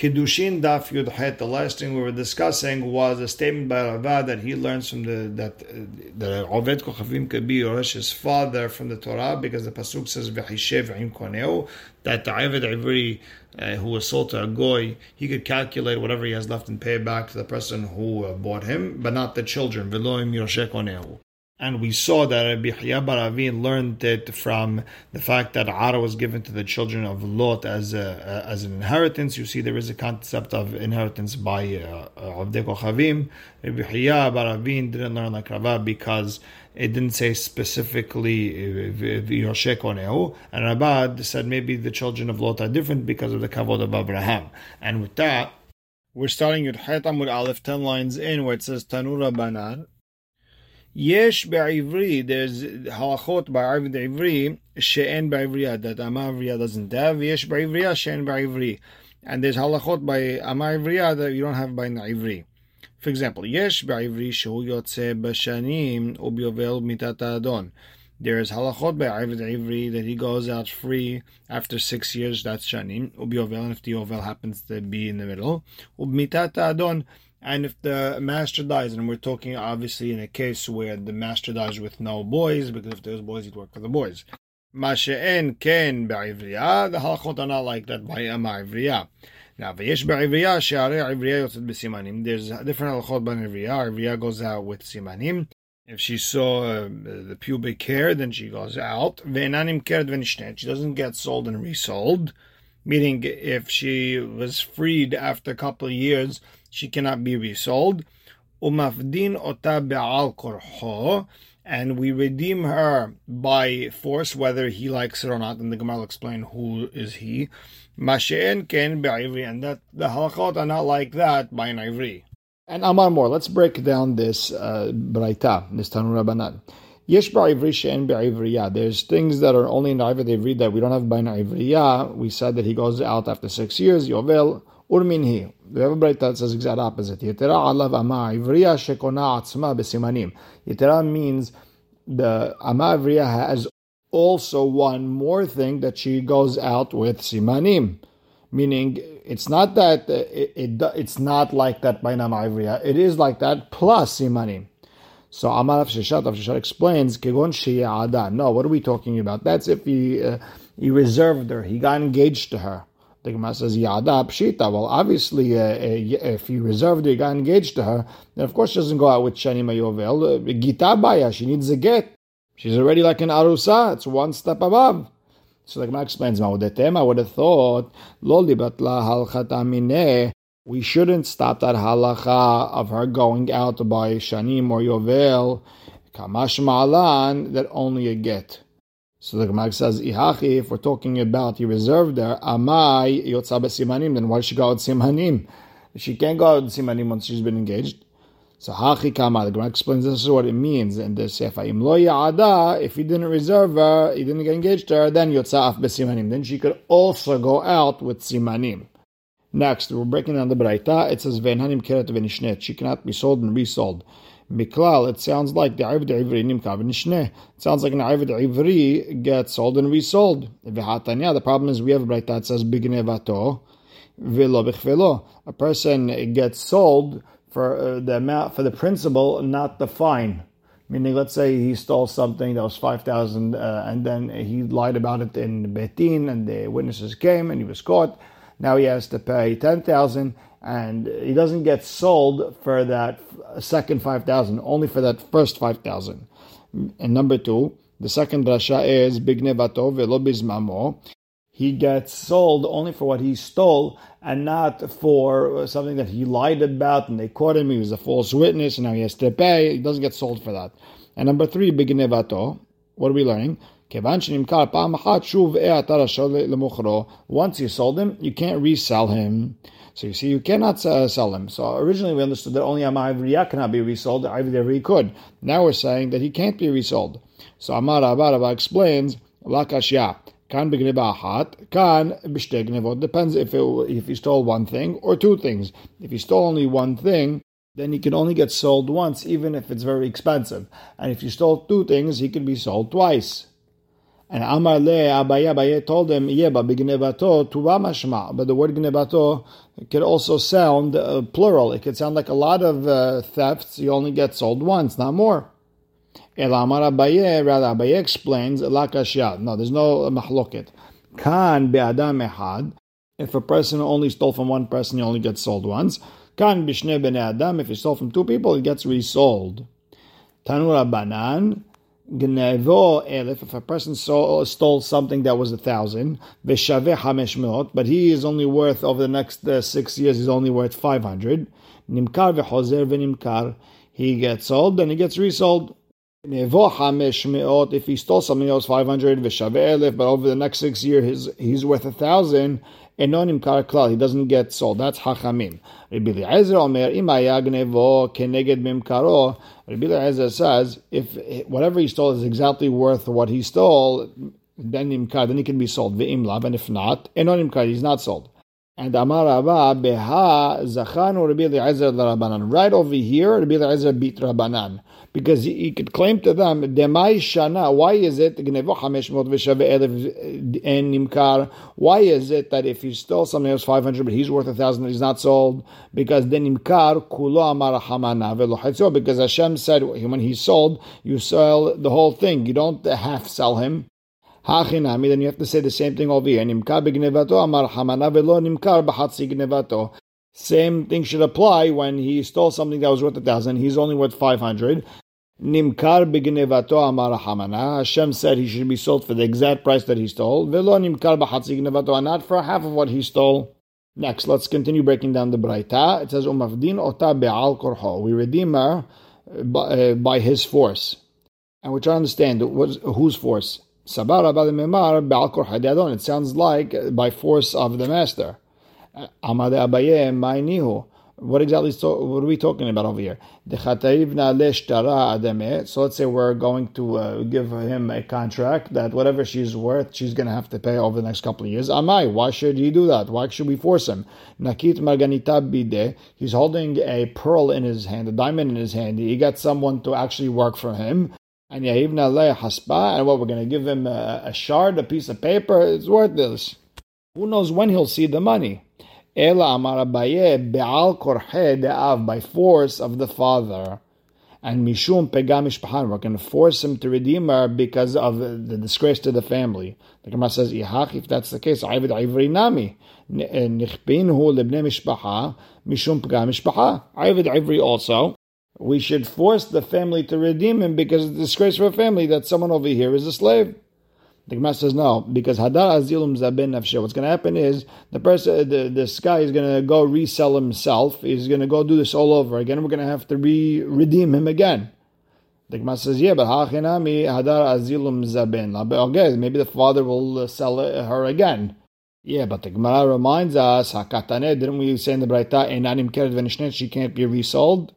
Kiddushin Daf Yud The last thing we were discussing was a statement by Rava that he learns from the that uh, that Oved Kochavim could be Yoresh's father from the Torah because the pasuk says V'hishev Im Koneu that the Aved Ivri uh, who was sold to a goy he could calculate whatever he has left and pay back to the person who uh, bought him, but not the children. V'loim Yorsheh Koneu. And we saw that Rabbi Chaya bar Avin learned it from the fact that Ara was given to the children of Lot as a, as an inheritance. You see, there is a concept of inheritance by Avdei uh, Kochavim. Rabbi Chaya bar Avin didn't learn like Rava because it didn't say specifically uh, uh, uh, Yoshek Oneu. And Rabad said maybe the children of Lot are different because of the kavod of Abraham. And with that, we're starting with Chet Amud Aleph, 10 lines in, where it says Tanu Rabbanan. יש בעברי, there's halachot בערבית עברי שאין בעברייה, that אמר עברייה doesn't have, ויש בעברייה שאין בעברי. And there's halachot by אמר עברייה that you don't have by העברי. For example, יש בעברי שהוא יוצא בשנים וביובל מיתת האדון. There is halachot by Arvid Ivri that he goes out free after six years, that's Shanim. Ubiovel, and if the Yovel happens to be in the middle. Ubmitat Adon, and if the master dies, and we're talking obviously in a case where the master dies with no boys, because if there's boys, he'd work for the boys. Masha'en ken ba'ivriya, the halachot are not like that by ivriya. Now, v'yesh ba'ivriya, she'are ivriya yotzet b'simanim. There's different halachot by. Ivriya goes out with simanim. If she saw uh, the pubic hair, then she goes out. Ve'enanim keret v'nishnet. She doesn't get sold and resold. Meaning, if she was freed after a couple of years, she cannot be resold. Umafdin ota be'al korho, and we redeem her by force, whether he likes it or not. And the Gemara will explain who is he. Mashe'en ken be'ivri, and that the halachot are not like that by an ivri. And Amar more. Let's break down this uh, braita, this Tanur Rabbanan. Yesh ba'ivri she'en. There's things that are only in the read that we don't have by an ivriya. We said that he goes out after six years, Yovel, urminhi. We have a braita that says exact opposite. Yetera alav ama ivriya shekona atzma besimanim. Yetera means the ama ivriya has also one more thing that she goes out with simanim. Meaning, it's not that it, it it's not like that by nama ivriya. It is like that plus simanim. So Amar Sheshat Sheshat explains Kegon. No, what are we talking about? That's if he uh, he reserved her, he got engaged to her. The Gemara says, Yada Pshita. Well, obviously, uh, uh, if he reserved her, he got engaged to her, then of course she doesn't go out with Shani Mayovel. Uh, Gita Baya, she needs a get. She's already like an Arusa, it's one step above. So the Gemara explains, I would have thought, Lo libatla halchat we shouldn't stop that halacha of her going out by Shanim or Yovel, Kamash Ma'alan, that only a get. So the Gemara says, Ihachi, if we're talking about he reserved there, Amai Yotza Simanim, then why should she go out Simanim? She can't go out Simanim once she's been engaged. So Hachi Kama, the Gemara explains this is what it means in the Sefer. Im lo ya'ada, if he didn't reserve her, he didn't get engaged to her, then Yotza Af Besimanim. Then she could also go out with Simanim. Next, we're breaking down the Braita. It says, Venhanim Keret Venishnet. She cannot be sold and resold. Miklal, it sounds like the Ivd Ivri Nimka V'Nishneh. It sounds like an Ivd Ivri gets sold and resold. V'Hatanya, the problem is we have a Braita that says Bignevato, V'lo B'Chvelo. A person gets sold for uh, the amount, for the principal, not the fine. Meaning, let's say he stole something that was 5,000 uh, and then he lied about it in Betin and the witnesses came and he was caught. Now he has to pay 10,000 and he doesn't get sold for that uh, second 5,000, only for that first 5,000. And number two, the second rasha is bignevato velo bizmamo. He gets sold only for what he stole and not for uh, something that he lied about and they caught him. He was a false witness and now he has to pay. He doesn't get sold for that. And number three, bignevato. What are we learning? Once you sold him, you can't resell him. So you see, you cannot uh, sell him. So originally we understood that only Amar Ivriya cannot be resold, Ivriya could. Now we're saying that he can't be resold. So Amar Abaraba explains, Lakashya. Kan b'gneba kan b'shtei Depends if it, if he stole one thing or two things. If he stole only one thing, then he can only get sold once, even if it's very expensive. And if you stole two things, he can be sold twice. And Amar le Abaye, Abaye told him, yeah, but b'gnevato tuva mashma. But the word gnevato could also sound uh, plural. It could sound like a lot of uh, thefts. You only get sold once, not more. El Amar Abaye, rather Abaye explains, la No, there's no mahloket. Kan be'adam ehad. If a person only stole from one person, he only gets sold once. Kan b'shne b'nei adam. If he stole from two people, he gets resold. Tanu Rabbanan. Gnevo elif, if a person stole, something that was a thousand, v'shaveh hamesh but he is only worth, over the next uh, six years, he's only worth 500, nimkar v'chozer v'nimkar, he gets sold, then he gets resold. If he stole something that was 500, v'shaveh elif, but over the next six years, he's, he's worth a thousand, enonim klal. He doesn't get sold. That's hachamim. Rabbi Eliezer says if whatever he stole is exactly worth what he stole, then then he can be sold. And if not, imkar, he's not sold. And Amar Rabba beha zachanu Rabbi Eliezer Rabbanan. Right over here, Rabbi Eliezer beat Rabbanan because he, he, could claim to them, Demai Shana, why is it, why is it that if he stole something else 500 but he's worth a thousand he's not sold? Because then Imkar, Kulo Amar Hamana, because Hashem said when he sold, you sell the whole thing, you don't half sell him. Hachinami, then you have to say the same thing over here. Nimkar begnevato amar hamana velo nimkar b'chatzi gnevato. Same thing should apply when he stole something that was worth a thousand. He's only worth five hundred. Nimkar b'gnevato amar hamana. Hashem said he should be sold for the exact price that he stole. Velo nimkar b'chatzi gnevato, and not for half of what he stole. Next, let's continue breaking down the Braita. It says, Umavdin ota be'al korho. We redeem her by, uh, by his force. And we're trying to understand whose force. Sabara memar be'al korho. It sounds like by force of the master. Amade Abaye Mainihu. What exactly so, what are we talking about over here? So let's say we're going to uh, give him a contract that whatever she's worth, she's going to have to pay over the next couple of years. Amai, why should he do that? Why should we force him? Nakit Marganita Bide, he's holding a pearl in his hand, a diamond in his hand. He got someone to actually work for him. And Yahivna Haspa, and what we're going to give him a, a shard, a piece of paper, it's worthless. Who knows when he'll see the money? Ela Amar Abaye Be'al Korhe De'av, by force of the father. And Mishum Pegamish Mishpahan, we're going to force him to redeem her because of the disgrace to the family. The Gemara says, Ihach, if that's the case, Ayvid Ivri Nami. Eh, nichbinhu Lebne Mishpaha, Mishum Pega Mishpaha. Ayvid Ivri also. We should force the family to redeem him because it's the disgrace for a family that someone over here is a slave. The Gemara says no, because Hadar Azilum Zabin Nafshe. What's going to happen is the person, the, this guy is going to go resell himself. He's going to go do this all over again. We're going to have to re redeem him again. The Gemara says, yeah, but Hachinami Hadar Azilum Zabin. Okay, maybe the father will uh, sell her again. Yeah, but the Gemara reminds us, Hakatane, didn't we say in the Braita, Enanim Keret she can't be resold?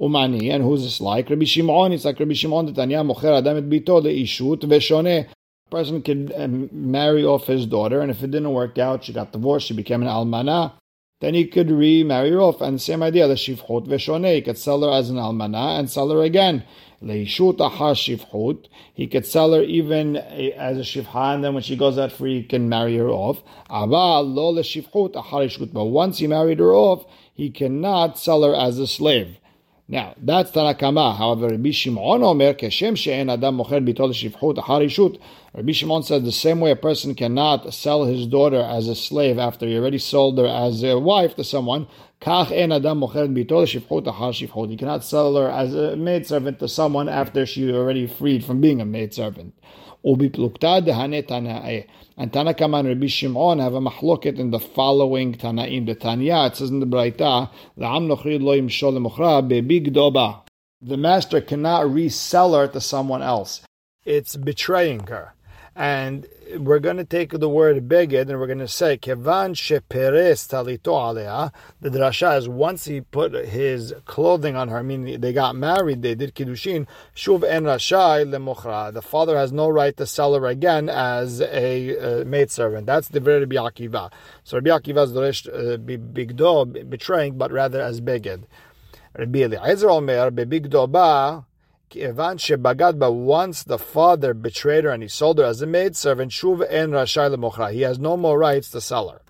Umani, and who's this like? Rabbi Shimon, it's like Rabbi Shimon, Tanya, Mocher Adam et Bito, Ishut, Veshone person could um, marry off his daughter, and if it didn't work out, she got divorced, she became an almana, then he could remarry her off. And the same idea, the shifchut veshone, he could sell her as an almana and sell her again. Leishut ahar shifchut, he could sell her even as a shifha, and then when she goes out free, he can marry her off. Aba lo leshifchut ahar But once he married her off, he cannot sell her as a slave. Now, that's Tanakama. However, Rabbi Shimon Omer, Keshem She'en Adam Mocher Bitol Harishut. Rabbi Shimon says the same way a person cannot sell his daughter as a slave after he already sold her as a wife to someone. Kach En Adam Mocher Bitol Shivchut Har Shivchut. He cannot sell her as a maidservant to someone after she already freed from being a maidservant. Ubiplukta dehane Tana'eh. And Tanakama and Rabbi Shimon have a mahloket in the following Tanaim. The Tanya, it says in the Braita, the master cannot resell her to someone else. It's betraying her. And we're going to take the word beged and we're going to say kevan sheperes talito alea. The drasha is once he put his clothing on her, meaning they got married, they did kiddushin. Shuv en rashai lemochra. The father has no right to sell her again as a uh, maidservant. That's the very Rabbi Akiva. So Rabbi Akiva is the bigdo betraying, but rather as beged. Rabbi Eliezer Omer bebigdo ba But once the father betrayed her and he sold her as a maid servant, shuv en rashai He has no more rights to sell her.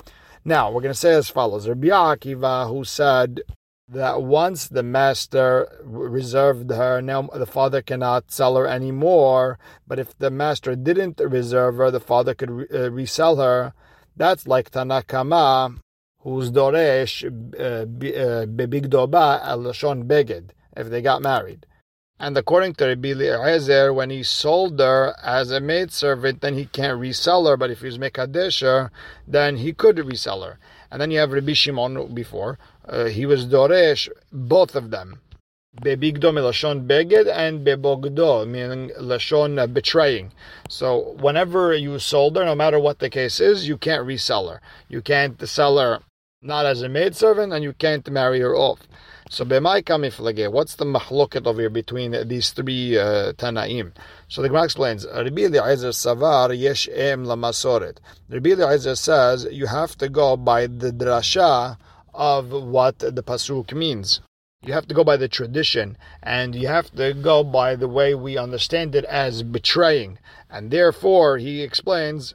Now we're going to say as follows: Rabbi Akiva, who said that once the master reserved her, now the father cannot sell her anymore. But if the master didn't reserve her, the father could re- uh, resell her. That's like Tanakama, who's doresh uh, uh, bebigdoba al lashon beged if they got married. And according to Rabbi Eliezer, when he sold her as a maidservant, then he can't resell her. But if he's Mekadesher, then he could resell her. And then you have Rabbi Shimon before. Uh, he was Doresh, both of them. Bebigdo milashon beged and bebogdo, meaning lashon betraying. So whenever you sold her, no matter what the case is, you can't resell her. You can't sell her not as a maidservant, and you can't marry her off. So b'mai kamiflage, what's the mahloket over here between these three uh, Tanaim? So the Gemara explains, Rabbi Eliezer savar yesh em lamasoret. Rabbi Eliezer says you have to go by the drasha of what the pasuk means. You have to go by the tradition, and you have to go by the way we understand it as betraying. And therefore, he explains,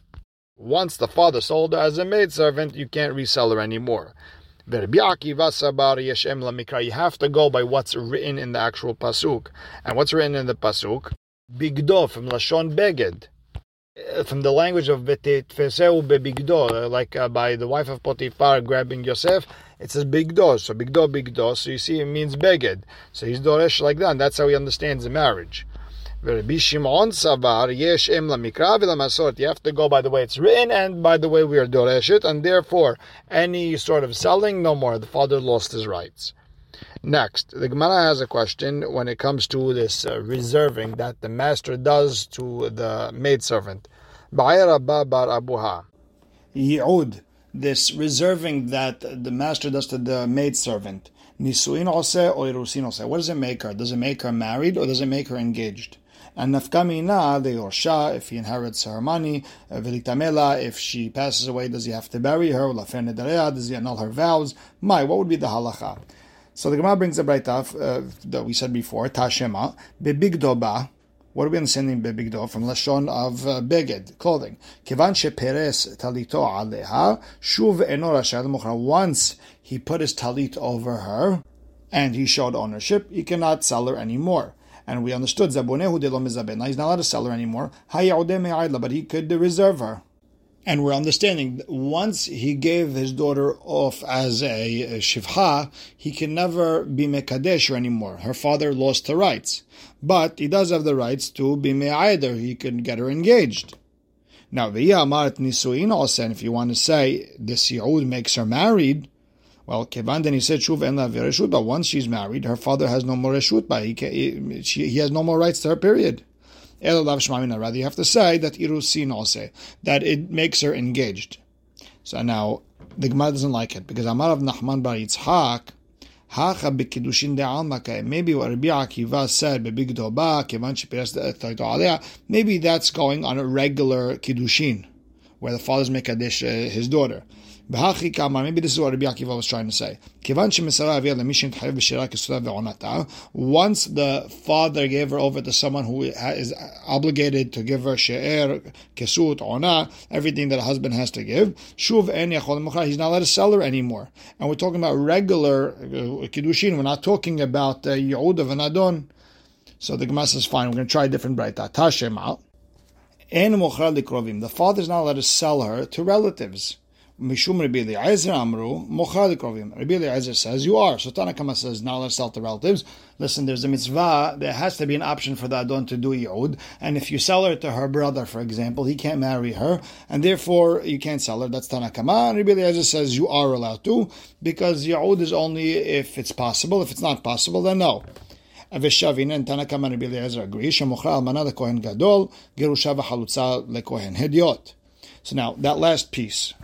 once the father sold her as a maidservant, you can't resell her anymore. You have to go by what's written in the actual pasuk, and what's written in the pasuk, bigdo from lashon beged, uh, from the language of betitfeseu bebigdo, uh, like uh, by the wife of Potiphar grabbing Yosef, it says bigdo. So bigdo, bigdo. So you see, it means beged. So he's doresh like that. And that's how he understands the marriage. Rabbi Shimon Savar, Yesh Em Lamikra. You have to go by the way it's written and by the way we are Doreshit, and therefore any sort of selling, no more. The father lost his rights. Next, the Gemara has a question when it comes to this uh, reserving that the master does to the maidservant. Yi'ud, this reserving that the master does to the maidservant. Nisuin ose or irusin ose. What does it make her? Does it make her married or does it make her engaged? And nafkamina the yorsha if he inherits her money, vilitamela if she passes away, does he have to bury her? does he annul her vows? My, what would be the halacha? So the Gemara brings a brayta uh, that we said before, tashema bebigdoba. What are we understanding bebigdo from lashon of uh, beged clothing? Kivan sheperes talito aleha shuv enor Once he put his talit over her, and he showed ownership, he cannot sell her anymore and we understood Zabonehu de lo He's not allowed to sell her anymore. But he could reserve her. And we're understanding once he gave his daughter off as a, shivha, he can never be mekadesh anymore. Her father lost the rights, but he does have the rights to be me'ayder. He can get her engaged. Now, v'yamarat nisuin also, and if you want to say this yehud makes her married, well, Kevan then he said Shuv en la vireshut, but once she's married, her father has no more reshut, but he, he, she, he has no more rights to her. Period. Rather, you have to say that irusin also that it makes her engaged. So now the Gemara doesn't like it because Amar of Nachman bar Yitzhak. Hacha bekidushin de'alma Maybe what Rabbi Akiva said, bebigdoba, kevan Maybe that's going on a regular kiddushin, where the father's mekadesh uh, his daughter. Maybe this is what Rabbi Akiva was trying to say. Once the father gave her over to someone who is obligated to give her she'er, kesut, ona, everything that a husband has to give, shuv he's not allowed to sell her anymore. And we're talking about regular uh, kiddushin. We're not talking about uh, yod of an adon. So the Gemara says, fine, we're going to try a different brayta. Tashema. The father is not allowed to sell her to relatives. Mishum Rabbi Eliezer Amru Mochal Krovim. Rabbi Eliezer says you are. So Tanakama says now let's sell to relatives. Listen, there's a mitzvah. There has to be an option for the adon to do yod, and if you sell her to her brother, for example, he can't marry her, and therefore you can't sell her. That's Tanakama. And Rabbi Eliezer says you are allowed to because yod is only if it's possible. If it's not possible, then no. ושבין, תנא Rabbi Eliezer agrees, שמוכרה אלמנה לכהן גדול, גירושה וחלוצה לכהן הדיוט. So now, that last piece,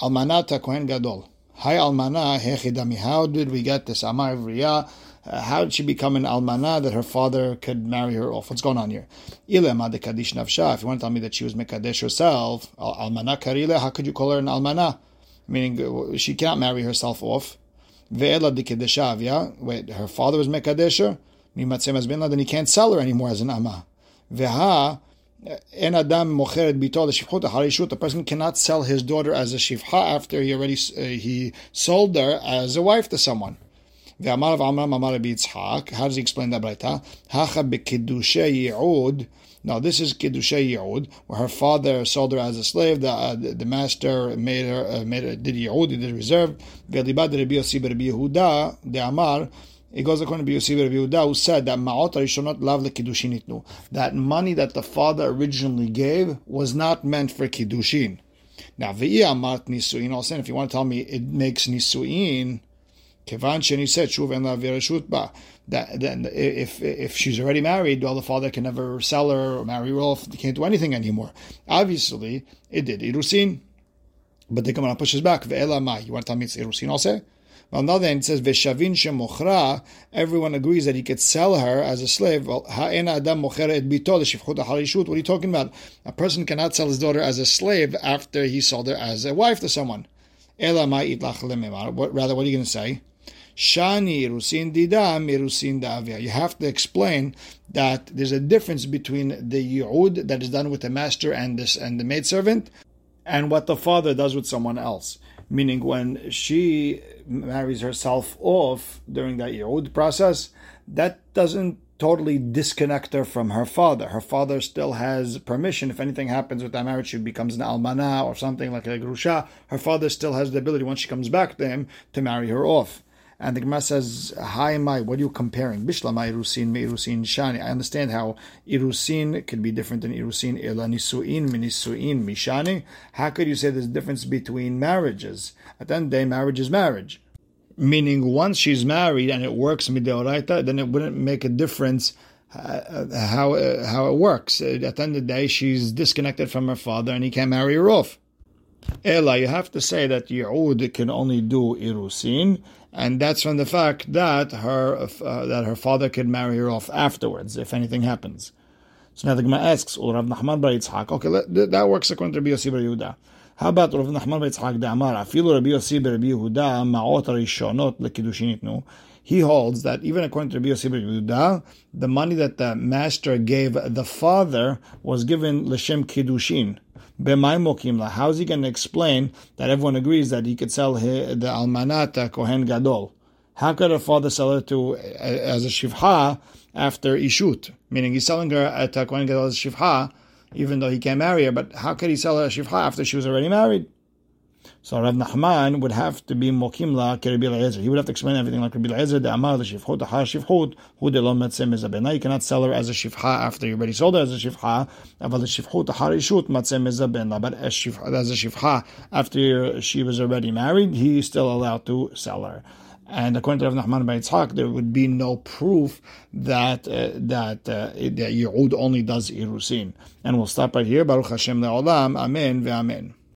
Almanata Kohen Gadol. Hi Almana Hechidami. How did we get this? Amar Vriya. Uh, how did she become an almana that her father could marry her off? What's going on here? If you want to tell me that she was mekadesh herself, almana karile, how could you call her an almana? Meaning uh, she cannot marry herself off. Wait, her father was mekadesher? then he can't sell her anymore as an ama. Veha, en adam mocheret bito the A person cannot sell his daughter as a shivcha after he already uh, he sold her as a wife to someone. Ve'amar v'amram amar Yitzhak. How does he explain that braita? Hacha bekiddushe yi'ud. Now this is kiddushe yi'ud, where her father sold her as a slave. The uh, the, the, master made her uh, made her, did yi'ud, did reserve. Rabbi Yossi Rabbi Yehuda de Amar. It goes according to Yossi Rabbi Yehuda, who said that ma'ot arishonot lav lekiddushin itnu. That money that the father originally gave was not meant for kiddushin. Now ve'i amart nisuin. All saying, if you want to tell me it makes nisuin, kevan sheni said shuv en la ba. That then if if she's already married, well, the father can never sell her or marry her off. He can't do anything anymore. Obviously, it did irusin, but the Gemara pushes back. Ve'ela ma. You want to tell me it's irusin also? On the other hand, it says Veshavin shemochra. Everyone agrees that he could sell her as a slave. Well, adam. What are you talking about? A person cannot sell his daughter as a slave after he sold her as a wife to someone. Ela What rather? What are you going to say? Shani. You have to explain that there's a difference between the yi'ud that is done with the master and this and the maidservant, and what the father does with someone else meaning when she marries herself off during that Yehud process, that doesn't totally disconnect her from her father. Her father still has permission. If anything happens with that marriage, she becomes an almana or something like a grusha. Her father still has the ability, once she comes back to him, to marry her off. And the Gemara says, Hi, my, what are you comparing? Bishlama irusin me irusin shani. I understand how irusin could be different than irusin ela nisuin minisuin mishani. How could you say there's a difference between marriages? At the end of the day, marriage is marriage. Meaning, once she's married and it works mideoraita, then it wouldn't make a difference uh, how uh, how it works. At the end of the day, she's disconnected from her father and he can't marry her off. Ella, you have to say that Yehud can only do Irusin, and that's from the fact that her uh, that her father can marry her off afterwards if anything happens. So now the Gemara asks, Rav Nachman bar Yitzhak. Okay, that works according to Rabbi Yossi bar Yehuda. How about Rav Nachman bar Yitzhak Amar? Afilu Rabbi Yossi bar Rabbi Yehuda ma'ot rishonot lekidushin itnu. He holds that even according to Rabbi Yossi bar Yehuda, the money that the master gave the father was given l'shem kiddushin how is he going to explain that everyone agrees that he could sell the almanat kohen gadol? How could a father sell her to as a shivha after ishut? Meaning he's selling her at kohen gadol as shivha, even though he can't marry her. But how could he sell her a shivha after she was already married? So Rav Nachman would have to be mokim la Rabbi Eliezer. He would have to explain everything like Rabbi Eliezer, the Amar, the Shifchut, the Ha Shifchut, who the Lom Metzem is a You cannot sell her as a Shifcha after you already sold her as a Shifcha, but the Shifchut, the Ha Rishut, Metzem is a But as, as a Shifcha after she was already married, he is still allowed to sell her. And according to Rav Nachman by Yitzhak, there would be no proof that uh, that uh, that Yehud only does irusin. And we'll stop right here. Baruch Hashem le'olam. Amen ve'amen.